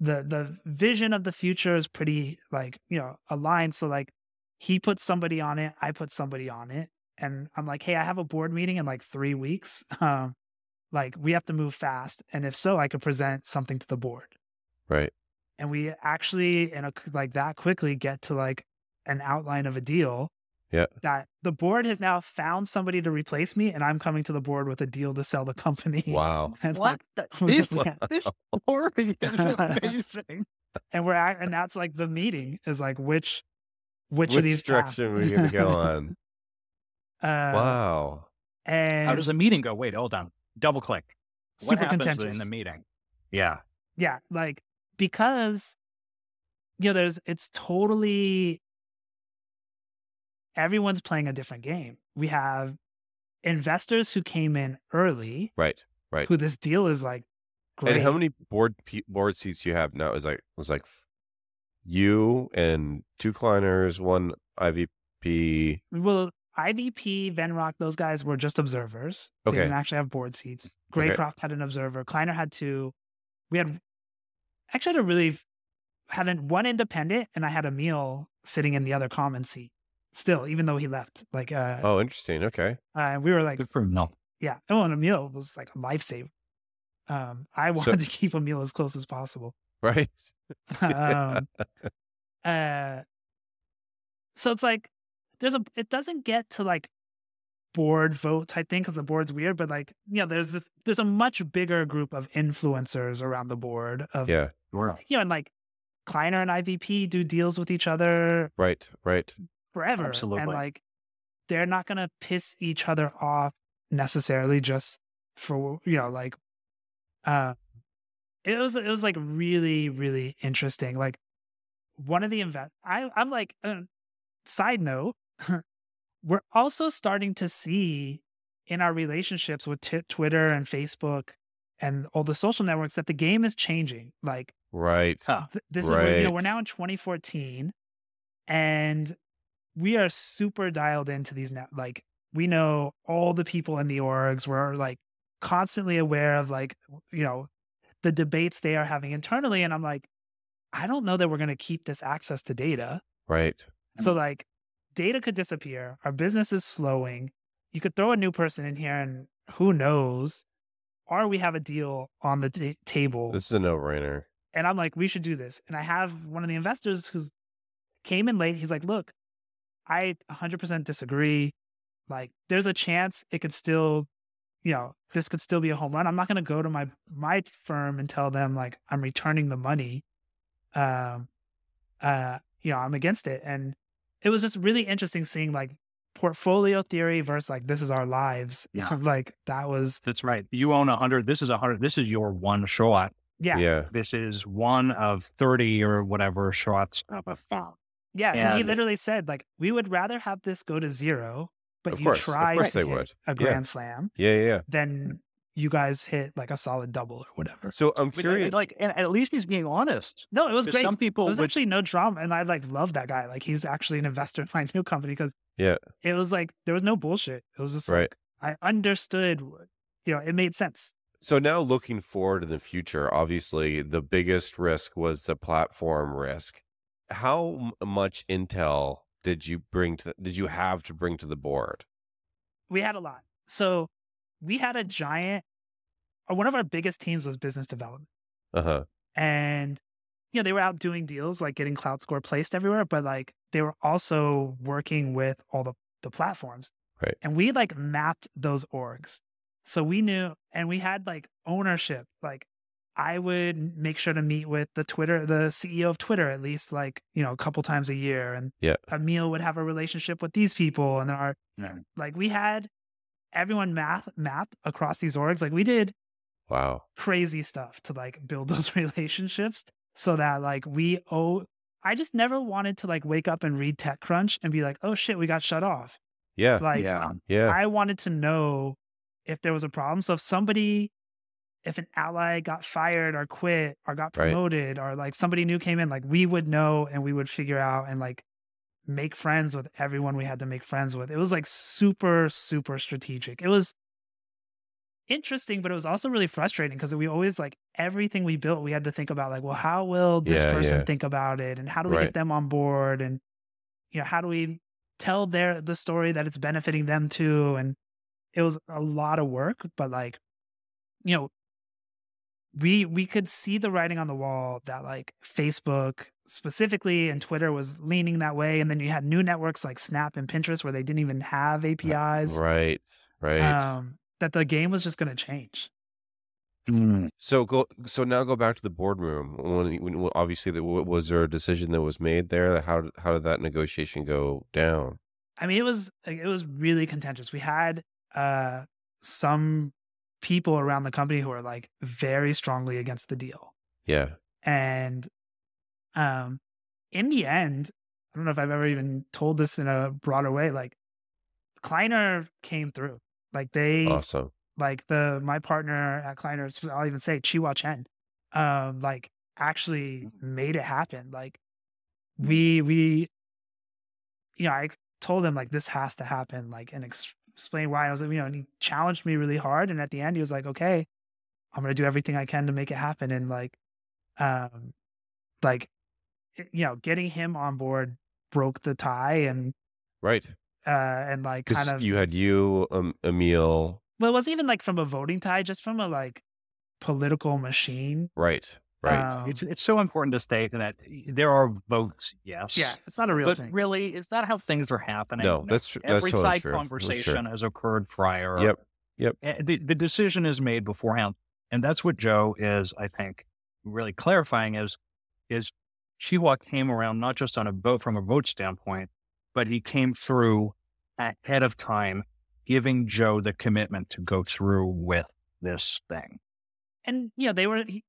the the vision of the future is pretty like you know aligned so like he puts somebody on it I put somebody on it and I'm like hey I have a board meeting in like 3 weeks um like we have to move fast and if so I could present something to the board Right. and we actually in a like that quickly get to like an outline of a deal Yeah. that the board has now found somebody to replace me and i'm coming to the board with a deal to sell the company Wow. and What? like, The, this, Yeah. this story is amazing. and we're at and that's like the meeting is like which which, Which of these paths- direction are we going to go on? uh, wow. and How does the meeting go? Wait, hold on. Double click. Super happens contentious in the meeting? Yeah. yeah like because you know there's it's totally everyone's playing a different game we have investors who came in early Right. Right. who this deal is like great And how many board board seats you have now? Is like was like you and two Kleiners, one IVP. well ivp venrock those guys were just observers they Okay. didn't actually have board seats Okay. Greycroft had an observer kleiner had two we had actually had a really had an, one independent and i had Emil sitting in the other common seat still even though he left like uh Oh, interesting. Okay. Uh, and we were like, Good for no. yeah, oh, and Emil was like a lifesaver. Um, I wanted to keep Emil as close as possible. Right. um, uh, so it's like there's a it doesn't get to like board vote type thing because the board's weird, but like you know, there's this there's a much bigger group of influencers around the board of Yeah. Sure. you know, and like Kleiner and IVP do deals with each other Right. Right. forever. Absolutely. And like they're not gonna piss each other off necessarily just for you know, like uh it was it was like really, really interesting. Like one of the invest I I'm like uh, side note, we're also starting to see in our relationships with t- Twitter and Facebook and all the social networks that the game is changing. Like Right. Huh. th- this is where, you know we're now in 2014 and we are super dialed into these now like we know all the people in the orgs we're like constantly aware of like you know the debates they are having internally and i'm like i don't know that we're going to keep this access to data Right. so like data could disappear our business is slowing you could throw a new person in here and who knows or we have a deal on the ta- table This is a no brainer. and I'm like, we should do this. And I have one of the investors who's came in late. He's like, look, I 100% disagree. Like, there's a chance it could still, you know, this could still be a home run. I'm not going to go to my my firm and tell them like I'm returning the money. Um, uh, you know, I'm against it. And it was just really interesting seeing like portfolio theory versus like this is our lives. Yeah. like that was That's right. You own a hundred. This is a hundred. This is your one shot. yeah. Yeah. This is one of 30 or whatever shots of a farm. Yeah, and he literally said, like, we would rather have this go to zero, but Of you course, of try course to they hit would. a Yeah. grand slam Yeah. Yeah. than you guys hit like a solid double or whatever. So I'm But, curious. Like, and at least he's being honest. No, it was great. Some people it was would actually no drama, and I like love that guy. Like, he's actually an investor in my new company because Yeah. it was like there was no bullshit. It was just Right. like I understood, you know, it made sense. So now looking forward in the future, obviously the biggest risk was the platform risk. How m- much intel did you bring to The, did you have to bring to the board? We had a lot. So we had a giant. Or one of our biggest teams was business development. Uh-huh. and you know they were out doing deals like getting Klout score placed everywhere but like they were also working with all the, the platforms Right. and we like mapped those orgs so we knew and we had like ownership like i would make sure to meet with the twitter the ceo of twitter at least like you know a couple times a year and Yeah. emil would have a relationship with these people and our Yeah. like we had everyone math mapped across these orgs like we did Wow. crazy stuff to like build those relationships so that like we owe I just never wanted to like wake up and read TechCrunch and be like, oh shit, we got shut off. Yeah. Like yeah. Um, yeah. I wanted to know if there was a problem. So if somebody if an ally got fired or quit or got Right. promoted or like somebody new came in, like we would know and we would figure out and like make friends with everyone we had to make friends with. It was like super, super strategic. It was interesting, but it was also really frustrating because we always like everything we built, we had to think about like, well, how will this Yeah, person yeah. think about it? And how do we Right. get them on board? And you know, how do we tell their the story that it's benefiting them too? And it was a lot of work, but like, you know, we we could see the writing on the wall that like Facebook specifically and Twitter was leaning that way, and then you had new networks like Snap and Pinterest where they didn't even have APIs. Right. Right. Um, that the game was just going to change. Mm. So go. So now go back to the boardroom. When, when obviously, the, was there a decision that was made there? How did, how did that negotiation go down? I mean, it was it was really contentious. We had uh some people around the company who are like very strongly against the deal. Yeah. And um in the end, I don't know if I've ever even told this in a broader way, like Kleiner came through. Like they Awesome. like the my partner at Kleiner, I'll even say Chi-Hua Chien, um, like actually made it happen. Like we we you know, I told him like this has to happen, like an ex- explain why. I was like, you know, and he challenged me really hard. And at the end he was like, Okay, I'm gonna do everything I can to make it happen. And like um like you know, getting him on board broke the tie and Right. uh and like kind of you had you, um, Emil. well, it wasn't even like from a voting tie, just from a like political machine. Right. Right. Um, It's, it's so important to state that there are votes, yes. yeah, it's not a real But thing. really, it's not how things are happening. no, that's tr- that's Every totally side true. That's conversation true. has occurred prior. Yep. Yep. The, the decision is made beforehand. And that's what Joe is, I think, really clarifying is, is Chi-Hua came around not just on a vote from a vote standpoint, but he came through ahead of time, giving Joe the commitment to go through with this thing. and you know, they were he, he-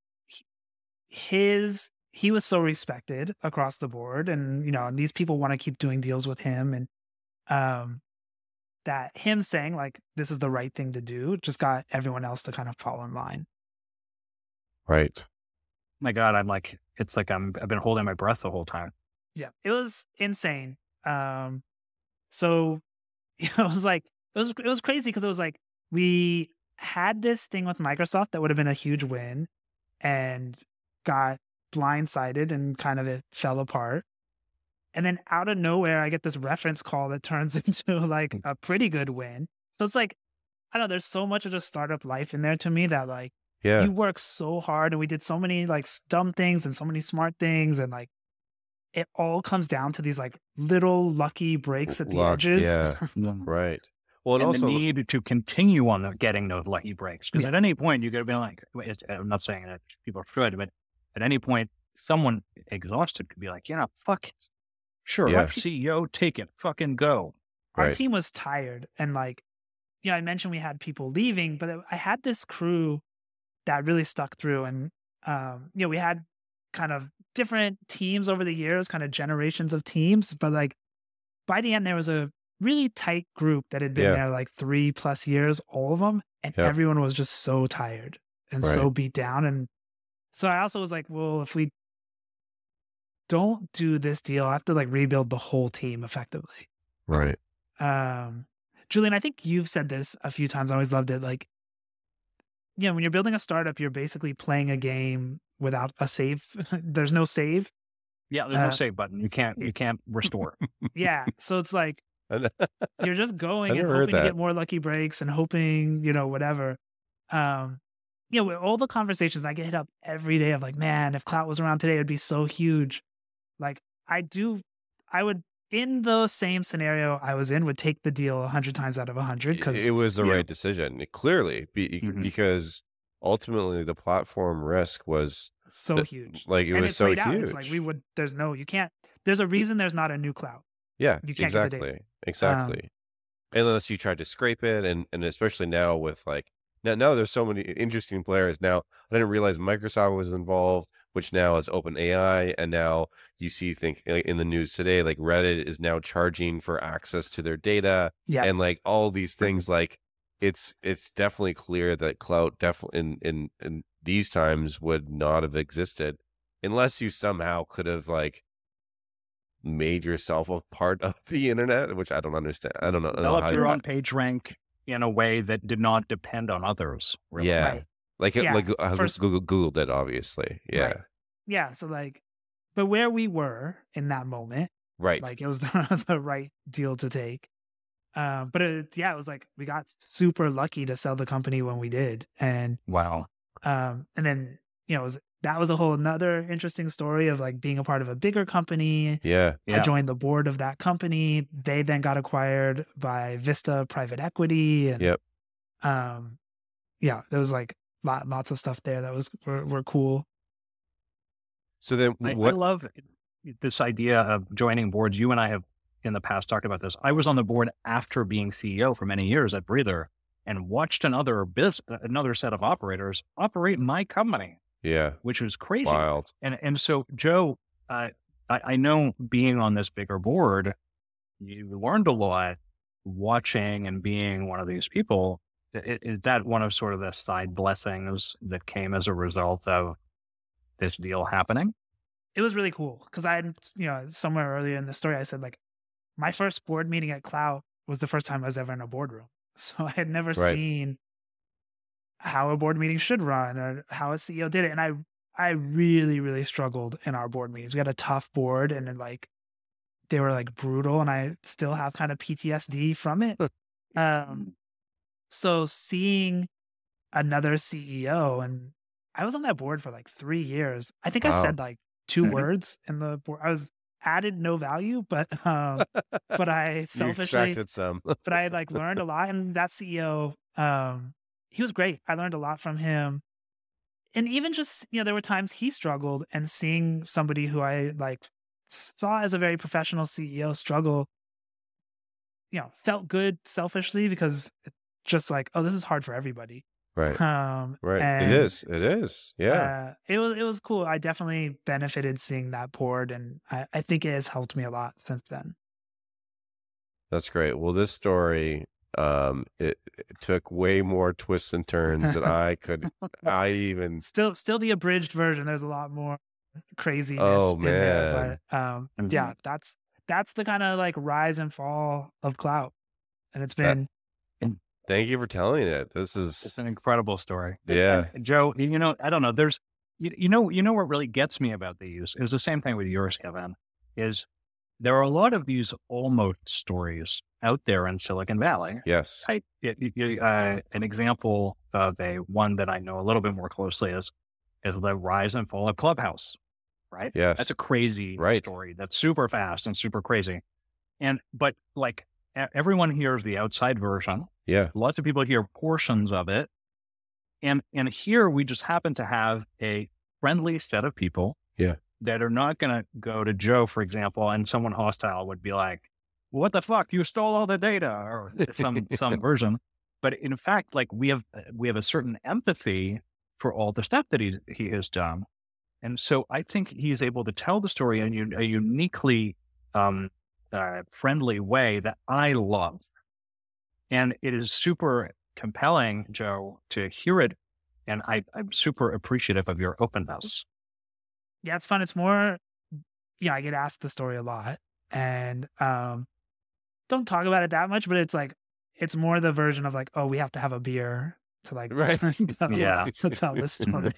his. He was so respected across the board, and you know, and these people want to keep doing deals with him, and um, that him saying like this is the right thing to do just got everyone else to kind of fall in line. Right. My God, I'm like, it's like I'm, I've been holding my breath the whole time. Yeah, it was insane. Um, so you know, it was like it was it was crazy because it was like we had this thing with Microsoft that would have been a huge win, and got blindsided and kind of it fell apart. And then out of nowhere, I get this reference call that turns into like hmm. a pretty good win. So it's like, I don't know, there's so much of the startup life in there to me that like Yeah. you work so hard and we did so many like dumb things and so many smart things and like it all comes down to these like little lucky breaks at the Luck, edges. yeah. right. Well, and, and also the need to continue on getting those lucky breaks. Because Yeah. at any point, you could to be like, it's, I'm not saying that people should, but at any point, someone exhausted could be like, you know, fuck it. Sure, Yeah. let CEO take it. Fucking go. Our Right. team was tired and like yeah, I mentioned we had people leaving, but I had this crew that really stuck through and um you know, we had kind of different teams over the years, kind of generations of teams, but like by the end there was a really tight group that had been Yeah. there like 3 plus years, all of them, and Yeah. everyone was just so tired and so beat down and so I also was like, well, if we don't do this deal, I have to like rebuild the whole team effectively. right. Um, Julien, I think you've said this a few times. I always loved it. Like, you know, when you're building a startup, you're basically playing a game without a save. There's no save. Yeah, there's no Uh, save button. You can't, you can't restore. Yeah. so it's like you're just going and hoping to get more lucky breaks and hoping, you know, whatever. Um, you know, with all the conversations I get hit up every day of like, man, if Klout was around today, it'd be so huge. Like, I do, I would, in the same scenario I was in, would take the deal a hundred times out of a hundred because it was the Yeah. right decision, it- clearly, be, Mhm. because ultimately the platform risk was so the- huge. like it and was it so played huge. out. It's like we would. There's no. You can't. There's a reason. There's not a new Klout. Yeah, You can't get the data. exactly, exactly. Unless you tried to scrape it, and and especially now with like now now there's so many interesting players. Now I didn't realize Microsoft was involved, which now is OpenAI, and now you see think in the news today like Reddit is now charging for access to their data, Yeah. and like all these mm-hmm. things like it's it's definitely clear that Klout definitely in in in these times would not have existed unless you somehow could have like made yourself a part of the internet which i don't understand i don't know, don't know Develop your you, own page rank in a way that did not depend on others. really. yeah Right. like Yeah, like uh, first- google google did obviously yeah Right. Yeah. So like, but where we were in that moment, right, like it was the, the right deal to take. Um, but it, yeah, it was like we got super lucky to sell the company when we did, and Wow. um, and then you know it was, that was a whole another interesting story of like being a part of a bigger company. yeah I joined the board of that company. They then got acquired by Vista Private Equity, and Yep. um, yeah, there was like lot, lots of stuff there that was were, were cool. so then I, I love this idea of joining boards. You and I have in the past talked about this. I was on the board after being CEO for many years at Breather and watched another biz, another set of operators operate my company, yeah which was crazy. wild And and so Joe, uh, I, I know being on this bigger board, you learned a lot watching and being one of these people. I- Is that one of sort of the side blessings that came as a result of this deal happening? It was really cool because I, had, you know, somewhere earlier in the story, I said like my first board meeting at Klout was the first time I was ever in a boardroom. So I had never Right. seen how a board meeting should run or how a CEO did it, and I, I really, really struggled in our board meetings. We had a tough board, and then like they were like brutal, and I still have kind of PTSD from it. um, so seeing another CEO, and I was on that board for like three years. I think I said like 2 Mhm. words in the board. I was added no value, but um, but I selfishly, but I had like learned a lot. And that CEO, um, he was great. I learned a lot from him. And even just, you know, there were times he struggled and seeing somebody who I like saw as a very professional CEO struggle, you know, felt good selfishly because it's just like, oh, this is hard for everybody. right Um, right and, it is it is yeah uh, it was it was cool. I definitely benefited seeing that board, and I, I think it has helped me a lot since then. That's great. Well, this story, um, it, it took way more twists and turns than I could. I even. Still, still the abridged version. There's a lot more craziness. Oh, in there, man. but um, Mhm. yeah, that's that's the kind of like rise and fall of Klout, and it's been Thank you for telling it. This is It's an incredible story. yeah, And Joe, you know, I don't know. There's, you, you know, you know what really gets me about these was the same thing with yours, Kevin. Is there are a lot of these almost stories out there in Silicon Valley. Yes. I, it, it, uh, an example of a one that I know a little bit more closely is is the rise and fall of Clubhouse. Right. Yes. That's a crazy Right. story. That's super fast and super crazy. And but like everyone hears the outside version. yeah. Lots of people hear portions of it. And and here we just happen to have a friendly set of people Yeah. That are not gonna go to Joe, for example, and someone hostile would be like, What the fuck? You stole all the data or some some version. But in fact, like we have we have a certain empathy for all the stuff that he he has done. And so I think he is able to tell the story in a uniquely um, uh, friendly way that I love. And it is super compelling, Joe, to hear it. And I, I'm super appreciative of your openness. Yeah, it's fun. It's more, yeah, I get asked the story a lot and um, don't talk about it that much, but it's like, it's more the version of like, oh, we have to have a beer to like, Right. tell, Yeah. to tell this story.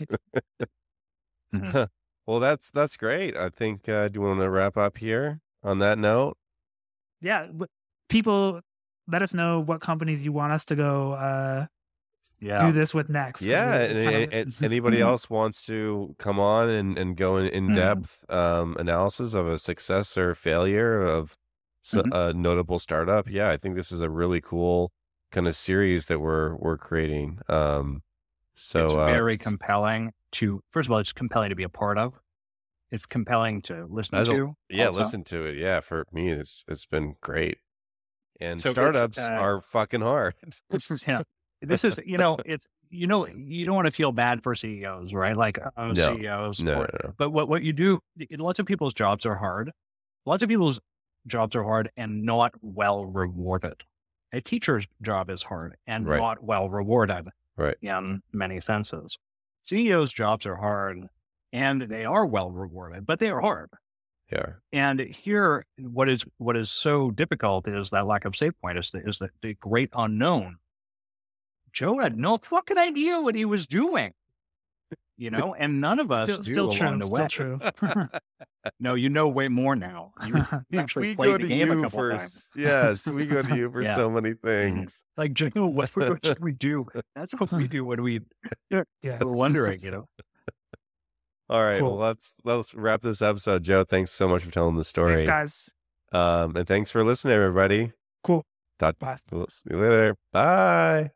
Well, that's that's great. I think. Uh, do you want to wrap up here on that note? yeah. People, let us know what companies you want us to go uh, Yeah. do this with next. Yeah, and, and- anybody else wants to come on and, and go in in Mhm. depth um, analysis of a success or failure of Mhm. a notable startup. Yeah, I think this is a really cool kind of series that we're we're creating. Um, so it's uh, very compelling to, first of all, it's compelling to be a part of. It's compelling to listen to. yeah, also. listen to it. Yeah, for me, it's it's been great. And So startups uh, are fucking hard. yeah. This is, you know, it's, you know, you don't want to feel bad for CEOs, right? Like uh, No. CEOs. No, or- no. But what, what you do, lots of people's jobs are hard. Lots of people's jobs are hard and not well rewarded. A teacher's job is hard and Right. not well rewarded Right. in many senses. CEOs' jobs are hard and they are well rewarded, but they are hard. Yeah. And here, what is what is so difficult is that lack of save point is the, is the, the great unknown. Joe had no fucking idea what he was doing, you know, and none of us still, do still true. the Still true. No, you know way more now. You actually we played go the to game a you couple for times. yes, we go to you for Yeah. so many things. Like Joe, what, what should we do? That's what we do when we yeah. we're wondering, you know. All right, Cool. well let's let's wrap this episode. Joe, thanks so much for telling the story. Thanks, guys. Um, and thanks for listening, everybody. Cool. Talk, Bye. We'll see you later. Bye.